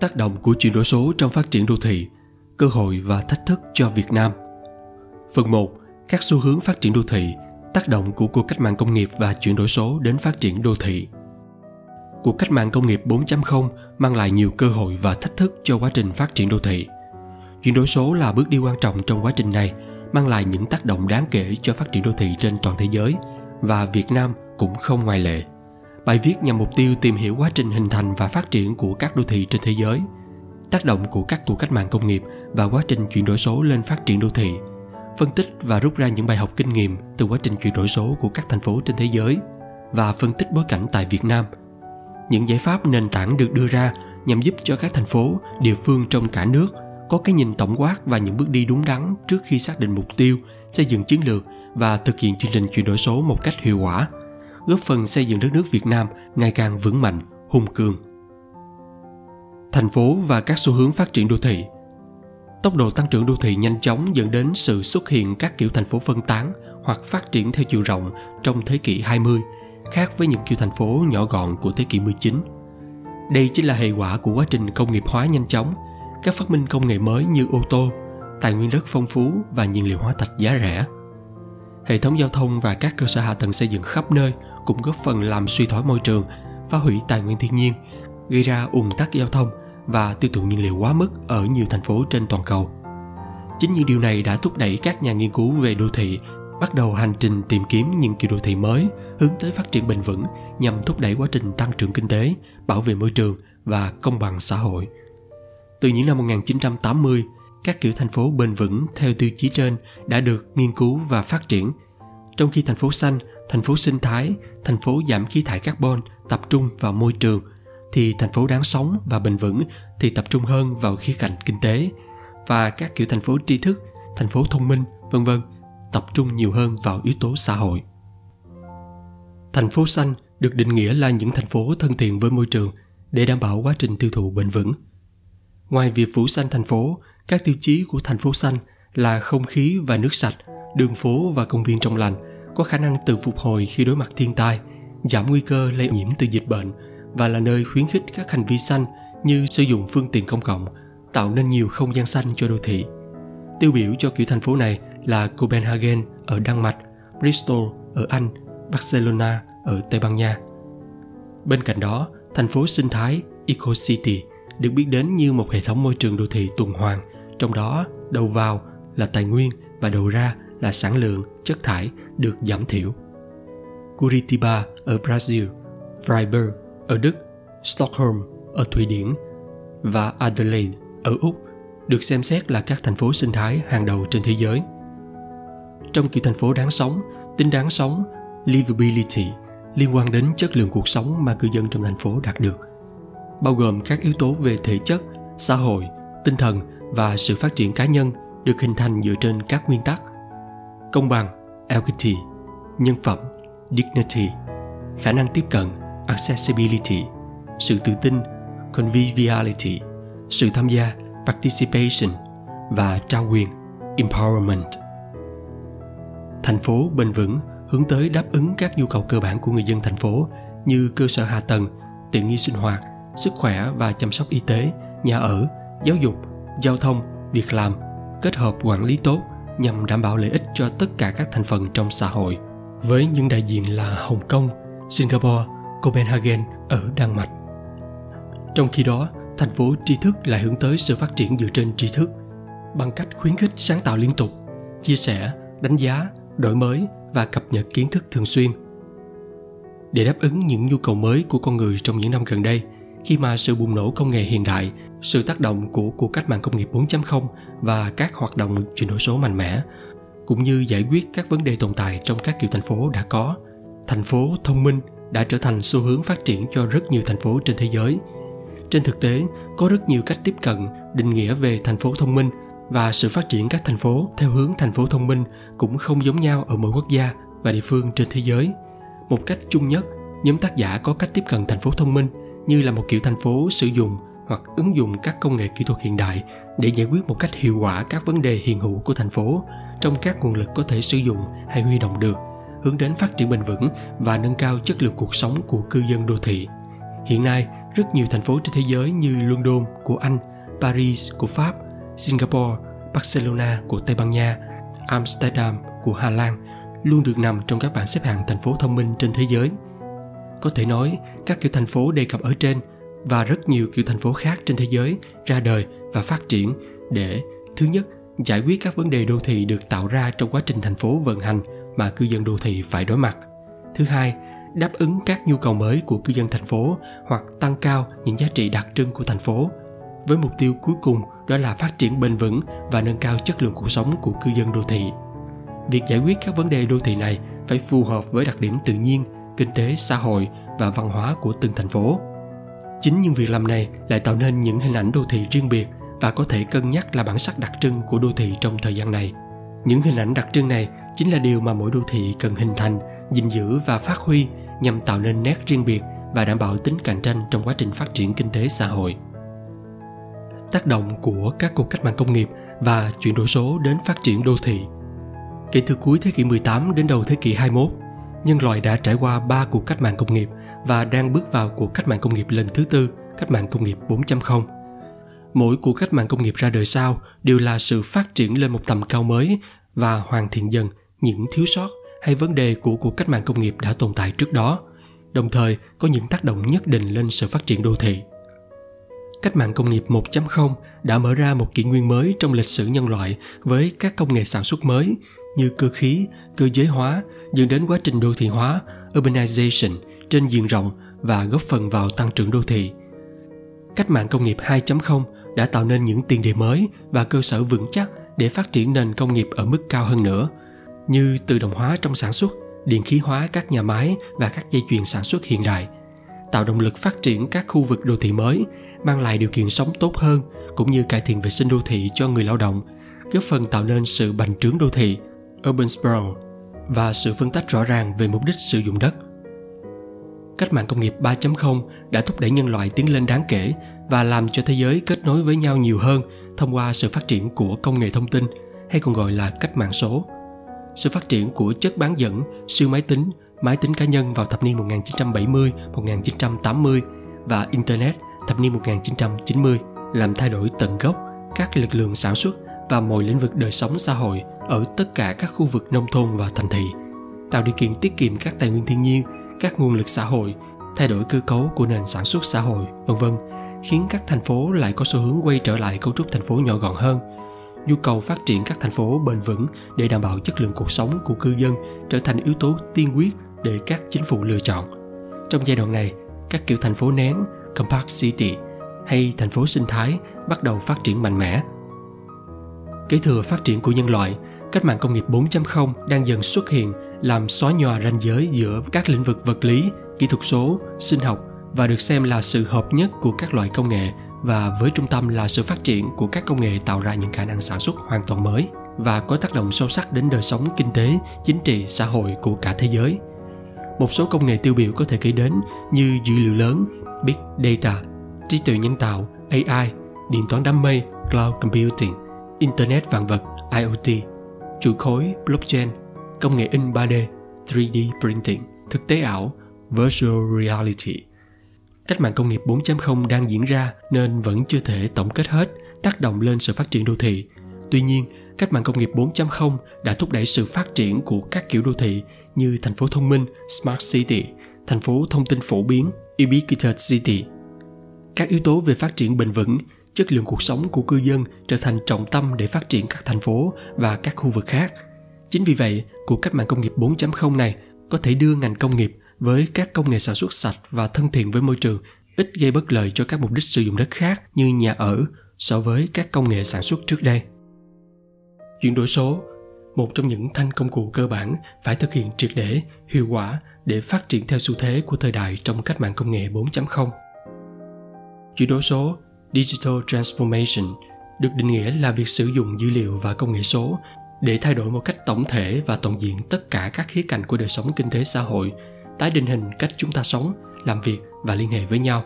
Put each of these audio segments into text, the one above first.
Tác động của chuyển đổi số trong phát triển đô thị, cơ hội và thách thức cho Việt Nam. Phần 1. Các xu hướng phát triển đô thị, tác động của cuộc cách mạng công nghiệp và chuyển đổi số đến phát triển đô thị. Cuộc cách mạng công nghiệp 4.0 mang lại nhiều cơ hội và thách thức cho quá trình phát triển đô thị. Chuyển đổi số là bước đi quan trọng trong quá trình này, mang lại những tác động đáng kể cho phát triển đô thị trên toàn thế giới và Việt Nam cũng không ngoại lệ. Bài viết nhằm mục tiêu tìm hiểu quá trình hình thành và phát triển của các đô thị trên thế giới, tác động của các cuộc cách mạng công nghiệp và quá trình chuyển đổi số lên phát triển đô thị, phân tích và rút ra những bài học kinh nghiệm từ quá trình chuyển đổi số của các thành phố trên thế giới và phân tích bối cảnh tại Việt Nam. Những giải pháp nền tảng được đưa ra nhằm giúp cho các thành phố, địa phương trong cả nước có cái nhìn tổng quát và những bước đi đúng đắn trước khi xác định mục tiêu, xây dựng chiến lược và thực hiện chương trình chuyển đổi số một cách hiệu quả góp phần xây dựng đất nước Việt Nam ngày càng vững mạnh, hùng cường. Thành phố và các xu hướng phát triển đô thị Tốc độ tăng trưởng đô thị nhanh chóng dẫn đến sự xuất hiện các kiểu thành phố phân tán hoặc phát triển theo chiều rộng trong thế kỷ 20, khác với những kiểu thành phố nhỏ gọn của thế kỷ 19. Đây chính là hệ quả của quá trình công nghiệp hóa nhanh chóng, các phát minh công nghệ mới như ô tô, tài nguyên đất phong phú và nhiên liệu hóa thạch giá rẻ. Hệ thống giao thông và các cơ sở hạ tầng xây dựng khắp nơi – cũng góp phần làm suy thoái môi trường, phá hủy tài nguyên thiên nhiên, gây ra ùn tắc giao thông và tiêu thụ nhiên liệu quá mức ở nhiều thành phố trên toàn cầu. Chính những điều này đã thúc đẩy các nhà nghiên cứu về đô thị bắt đầu hành trình tìm kiếm những kiểu đô thị mới hướng tới phát triển bền vững nhằm thúc đẩy quá trình tăng trưởng kinh tế, bảo vệ môi trường và công bằng xã hội. Từ những năm 1980, các kiểu thành phố bền vững theo tiêu chí trên đã được nghiên cứu và phát triển. Trong khi thành phố xanh thành phố sinh thái, thành phố giảm khí thải carbon tập trung vào môi trường thì thành phố đáng sống và bền vững thì tập trung hơn vào khía cạnh kinh tế và các kiểu thành phố tri thức, thành phố thông minh, vân vân tập trung nhiều hơn vào yếu tố xã hội. Thành phố xanh được định nghĩa là những thành phố thân thiện với môi trường để đảm bảo quá trình tiêu thụ bền vững. Ngoài việc phủ xanh thành phố, các tiêu chí của thành phố xanh là không khí và nước sạch, đường phố và công viên trong lành có khả năng tự phục hồi khi đối mặt thiên tai, giảm nguy cơ lây nhiễm từ dịch bệnh và là nơi khuyến khích các hành vi xanh như sử dụng phương tiện công cộng, tạo nên nhiều không gian xanh cho đô thị. Tiêu biểu cho kiểu thành phố này là Copenhagen ở Đan Mạch, Bristol ở Anh, Barcelona ở Tây Ban Nha. Bên cạnh đó, thành phố sinh thái Eco City được biết đến như một hệ thống môi trường đô thị tuần hoàn, trong đó đầu vào là tài nguyên và đầu ra là sản lượng chất thải được giảm thiểu. Curitiba ở Brazil, Freiburg ở Đức, Stockholm ở Thụy Điển và Adelaide ở Úc được xem xét là các thành phố sinh thái hàng đầu trên thế giới. Trong kiểu thành phố đáng sống, tính đáng sống, livability liên quan đến chất lượng cuộc sống mà cư dân trong thành phố đạt được, bao gồm các yếu tố về thể chất, xã hội, tinh thần và sự phát triển cá nhân được hình thành dựa trên các nguyên tắc công bằng, equity, nhân phẩm, dignity, khả năng tiếp cận, accessibility, sự tự tin, conviviality, sự tham gia, participation và trao quyền, empowerment. Thành phố bền vững hướng tới đáp ứng các nhu cầu cơ bản của người dân thành phố như cơ sở hạ tầng, tiện nghi sinh hoạt, sức khỏe và chăm sóc y tế, nhà ở, giáo dục, giao thông, việc làm kết hợp quản lý tốt nhằm đảm bảo lợi ích cho tất cả các thành phần trong xã hội với những đại diện là Hồng Kông, Singapore, Copenhagen ở Đan Mạch. Trong khi đó, thành phố tri thức lại hướng tới sự phát triển dựa trên tri thức bằng cách khuyến khích sáng tạo liên tục, chia sẻ, đánh giá, đổi mới và cập nhật kiến thức thường xuyên. Để đáp ứng những nhu cầu mới của con người trong những năm gần đây, khi mà sự bùng nổ công nghệ hiện đại, sự tác động của cuộc cách mạng công nghiệp 4.0 và các hoạt động chuyển đổi số mạnh mẽ cũng như giải quyết các vấn đề tồn tại trong các kiểu thành phố đã có thành phố thông minh đã trở thành xu hướng phát triển cho rất nhiều thành phố trên thế giới. Trên thực tế có rất nhiều cách tiếp cận định nghĩa về thành phố thông minh và sự phát triển các thành phố theo hướng thành phố thông minh cũng không giống nhau ở mỗi quốc gia và địa phương trên thế giới. Một cách chung nhất nhóm tác giả có cách tiếp cận thành phố thông minh như là một kiểu thành phố sử dụng hoặc ứng dụng các công nghệ kỹ thuật hiện đại để giải quyết một cách hiệu quả các vấn đề hiện hữu của thành phố trong các nguồn lực có thể sử dụng hay huy động được hướng đến phát triển bền vững và nâng cao chất lượng cuộc sống của cư dân đô thị hiện nay rất nhiều thành phố trên thế giới như London của Anh, Paris của Pháp, Singapore, Barcelona của Tây Ban Nha, Amsterdam của Hà Lan luôn được nằm trong các bảng xếp hạng thành phố thông minh trên thế giới. Có thể nói, các kiểu thành phố đề cập ở trên và rất nhiều kiểu thành phố khác trên thế giới ra đời và phát triển để thứ nhất giải quyết các vấn đề đô thị được tạo ra trong quá trình thành phố vận hành mà cư dân đô thị phải đối mặt. Thứ hai đáp ứng các nhu cầu mới của cư dân thành phố hoặc tăng cao những giá trị đặc trưng của thành phố với mục tiêu cuối cùng đó là phát triển bền vững và nâng cao chất lượng cuộc sống của cư dân đô thị. Việc giải quyết các vấn đề đô thị này phải phù hợp với đặc điểm tự nhiên kinh tế xã hội và văn hóa của từng thành phố. Chính những việc làm này lại tạo nên những hình ảnh đô thị riêng biệt và có thể cân nhắc là bản sắc đặc trưng của đô thị trong thời gian này. Những hình ảnh đặc trưng này chính là điều mà mỗi đô thị cần hình thành gìn giữ và phát huy nhằm tạo nên nét riêng biệt và đảm bảo tính cạnh tranh trong quá trình phát triển kinh tế xã hội. Tác động của các cuộc cách mạng công nghiệp và chuyển đổi số đến phát triển đô thị. Kể từ cuối thế kỷ 18 đến đầu thế kỷ 21, nhân loại đã trải qua ba cuộc cách mạng công nghiệp và đang bước vào cuộc cách mạng công nghiệp lần thứ tư, cách mạng công nghiệp 4.0 mỗi cuộc cách mạng công nghiệp ra đời sau đều là sự phát triển lên một tầm cao mới và hoàn thiện dần những thiếu sót hay vấn đề của cuộc cách mạng công nghiệp đã tồn tại trước đó đồng thời có những tác động nhất định lên sự phát triển đô thị. Cách mạng công nghiệp 1.0 đã mở ra một kỷ nguyên mới trong lịch sử nhân loại với các công nghệ sản xuất mới như cơ khí, cơ giới hóa dẫn đến quá trình đô thị hóa, urbanization trên diện rộng và góp phần vào tăng trưởng đô thị. Cách mạng công nghiệp 2.0 đã tạo nên những tiền đề mới và cơ sở vững chắc để phát triển nền công nghiệp ở mức cao hơn nữa, như tự động hóa trong sản xuất, điện khí hóa các nhà máy và các dây chuyền sản xuất hiện đại, tạo động lực phát triển các khu vực đô thị mới, mang lại điều kiện sống tốt hơn cũng như cải thiện vệ sinh đô thị cho người lao động, góp phần tạo nên sự bành trướng đô thị, urban sprawl và sự phân tách rõ ràng về mục đích sử dụng đất. Cách mạng công nghiệp 3.0 đã thúc đẩy nhân loại tiến lên đáng kể và làm cho thế giới kết nối với nhau nhiều hơn thông qua sự phát triển của công nghệ thông tin hay còn gọi là cách mạng số. Sự phát triển của chất bán dẫn, siêu máy tính, máy tính cá nhân vào thập niên 1970, 1980 và Internet thập niên 1990 làm thay đổi tận gốc các lực lượng sản xuất và mọi lĩnh vực đời sống xã hội ở tất cả các khu vực nông thôn và thành thị, tạo điều kiện tiết kiệm các tài nguyên thiên nhiên, các nguồn lực xã hội, thay đổi cơ cấu của nền sản xuất xã hội, vân vân khiến các thành phố lại có xu hướng quay trở lại cấu trúc thành phố nhỏ gọn hơn. Nhu cầu phát triển các thành phố bền vững để đảm bảo chất lượng cuộc sống của cư dân trở thành yếu tố tiên quyết để các chính phủ lựa chọn. Trong giai đoạn này các kiểu thành phố nén compact city hay thành phố sinh thái bắt đầu phát triển mạnh mẽ. Kế thừa phát triển của nhân loại cách mạng công nghiệp 4.0 đang dần xuất hiện làm xóa nhòa ranh giới giữa các lĩnh vực vật lý kỹ thuật số sinh học và được xem là sự hợp nhất của các loại công nghệ và với trung tâm là sự phát triển của các công nghệ tạo ra những khả năng sản xuất hoàn toàn mới và có tác động sâu sắc đến đời sống kinh tế, chính trị, xã hội của cả thế giới. Một số công nghệ tiêu biểu có thể kể đến như dữ liệu lớn, Big Data, trí tuệ nhân tạo, AI, điện toán đám mây, Cloud Computing, Internet vạn vật, IoT, chuỗi khối, blockchain, công nghệ in 3D, 3D printing, thực tế ảo, virtual reality, Cách mạng công nghiệp 4.0 đang diễn ra nên vẫn chưa thể tổng kết hết tác động lên sự phát triển đô thị. Tuy nhiên, cách mạng công nghiệp 4.0 đã thúc đẩy sự phát triển của các kiểu đô thị như thành phố thông minh, Smart City, thành phố thông tin phổ biến, Ubiquitous City. Các yếu tố về phát triển bền vững, chất lượng cuộc sống của cư dân trở thành trọng tâm để phát triển các thành phố và các khu vực khác. Chính vì vậy, cuộc cách mạng công nghiệp 4.0 này có thể đưa ngành công nghiệp với các công nghệ sản xuất sạch và thân thiện với môi trường ít gây bất lợi cho các mục đích sử dụng đất khác như nhà ở so với các công nghệ sản xuất trước đây. Chuyển đổi số một trong những thanh công cụ cơ bản phải thực hiện triệt để, hiệu quả để phát triển theo xu thế của thời đại trong cách mạng công nghệ 4.0. Chuyển đổi số Digital Transformation được định nghĩa là việc sử dụng dữ liệu và công nghệ số để thay đổi một cách tổng thể và toàn diện tất cả các khía cạnh của đời sống kinh tế xã hội tái định hình cách chúng ta sống làm việc và liên hệ với nhau.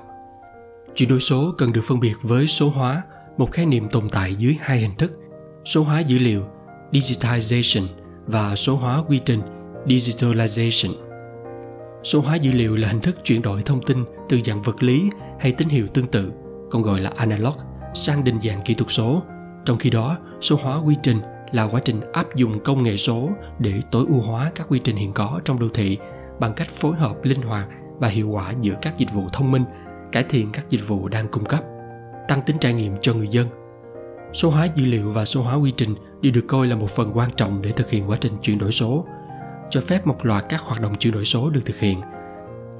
Chuyển đổi số cần được phân biệt với số hóa một khái niệm tồn tại dưới hai hình thức số hóa dữ liệu digitization và số hóa quy trình digitalization. Số hóa dữ liệu là hình thức chuyển đổi thông tin từ dạng vật lý hay tín hiệu tương tự, còn gọi là analog, sang định dạng kỹ thuật số. Trong khi đó, số hóa quy trình là quá trình áp dụng công nghệ số để tối ưu hóa các quy trình hiện có trong đô thị bằng cách phối hợp linh hoạt và hiệu quả giữa các dịch vụ thông minh, cải thiện các dịch vụ đang cung cấp, tăng tính trải nghiệm cho người dân. Số hóa dữ liệu và số hóa quy trình đều được coi là một phần quan trọng để thực hiện quá trình chuyển đổi số, cho phép một loạt các hoạt động chuyển đổi số được thực hiện.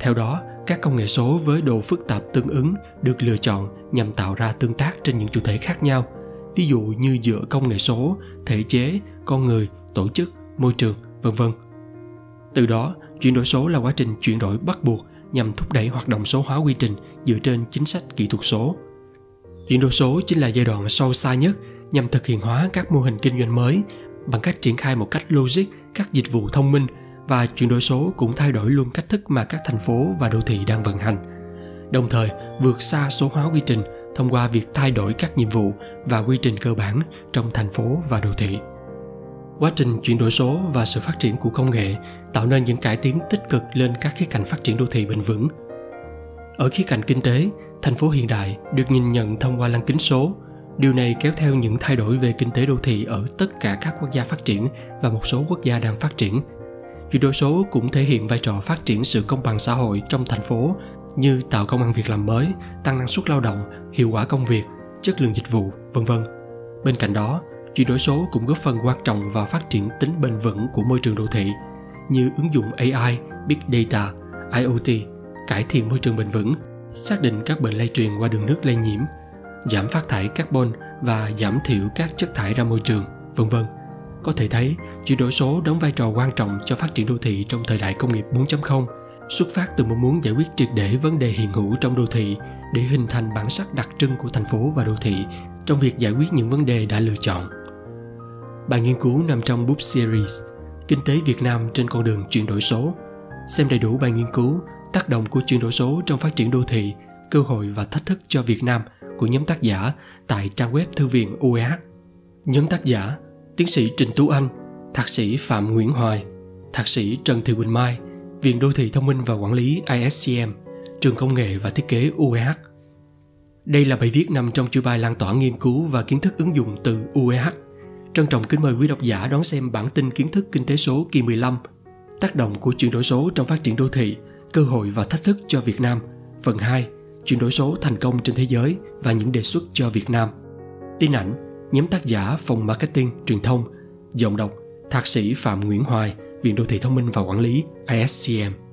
Theo đó, các công nghệ số với độ phức tạp tương ứng được lựa chọn nhằm tạo ra tương tác trên những chủ thể khác nhau, ví dụ như giữa công nghệ số, thể chế, con người, tổ chức, môi trường, vân vân. Từ đó, chuyển đổi số là quá trình chuyển đổi bắt buộc nhằm thúc đẩy hoạt động số hóa quy trình dựa trên chính sách kỹ thuật số. Chuyển đổi số chính là giai đoạn sâu xa nhất nhằm thực hiện hóa các mô hình kinh doanh mới bằng cách triển khai một cách logic các dịch vụ thông minh và chuyển đổi số cũng thay đổi luôn cách thức mà các thành phố và đô thị đang vận hành. Đồng thời, vượt xa số hóa quy trình thông qua việc thay đổi các nhiệm vụ và quy trình cơ bản trong thành phố và đô thị. Quá trình chuyển đổi số và sự phát triển của công nghệ tạo nên những cải tiến tích cực lên các khía cạnh phát triển đô thị bền vững. Ở khía cạnh kinh tế, thành phố hiện đại được nhìn nhận thông qua lăng kính số. Điều này kéo theo những thay đổi về kinh tế đô thị ở tất cả các quốc gia phát triển và một số quốc gia đang phát triển chuyển đổi số cũng thể hiện vai trò phát triển sự công bằng xã hội trong thành phố như tạo công ăn việc làm mới, tăng năng suất lao động, hiệu quả công việc, chất lượng dịch vụ, vân vân. Bên cạnh đó, chuyển đổi số cũng góp phần quan trọng vào phát triển tính bền vững của môi trường đô thị như ứng dụng ai big data iot cải thiện môi trường bền vững, xác định các bệnh lây truyền qua đường nước lây nhiễm, giảm phát thải carbon và giảm thiểu các chất thải ra môi trường, vân vân có thể thấy, chuyển đổi số đóng vai trò quan trọng cho phát triển đô thị trong thời đại công nghiệp 4.0, xuất phát từ mong muốn giải quyết triệt để vấn đề hiện hữu trong đô thị để hình thành bản sắc đặc trưng của thành phố và đô thị trong việc giải quyết những vấn đề đã lựa chọn. Bài nghiên cứu nằm trong book series Kinh tế Việt Nam trên con đường chuyển đổi số. Xem đầy đủ bài nghiên cứu tác động của chuyển đổi số trong phát triển đô thị, cơ hội và thách thức cho Việt Nam của nhóm tác giả tại trang web Thư viện UEH. Nhóm tác giả tiến sĩ Trịnh Tú Anh, thạc sĩ Phạm Nguyễn Hoài, thạc sĩ Trần Thị Quỳnh Mai, Viện Đô thị Thông minh và Quản lý ISCM, Trường Công nghệ và Thiết kế UEH. Đây là bài viết nằm trong chuỗi bài lan tỏa nghiên cứu và kiến thức ứng dụng từ UEH. Trân trọng kính mời quý độc giả đón xem bản tin kiến thức kinh tế số kỳ 15, tác động của chuyển đổi số trong phát triển đô thị, cơ hội và thách thức cho Việt Nam, phần 2, chuyển đổi số thành công trên thế giới và những đề xuất cho Việt Nam. Tin ảnh nhóm tác giả phòng marketing, truyền thông, giọng đọc thạc sĩ phạm nguyễn hoài, viện đô thị thông minh và quản lý iscm